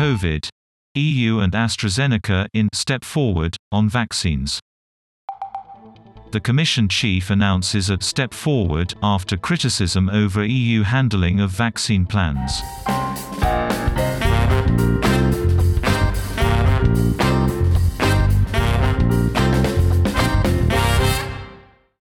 COVID. EU and AstraZeneca in Step Forward on vaccines. The Commission chief announces a step forward after criticism over EU handling of vaccine plans.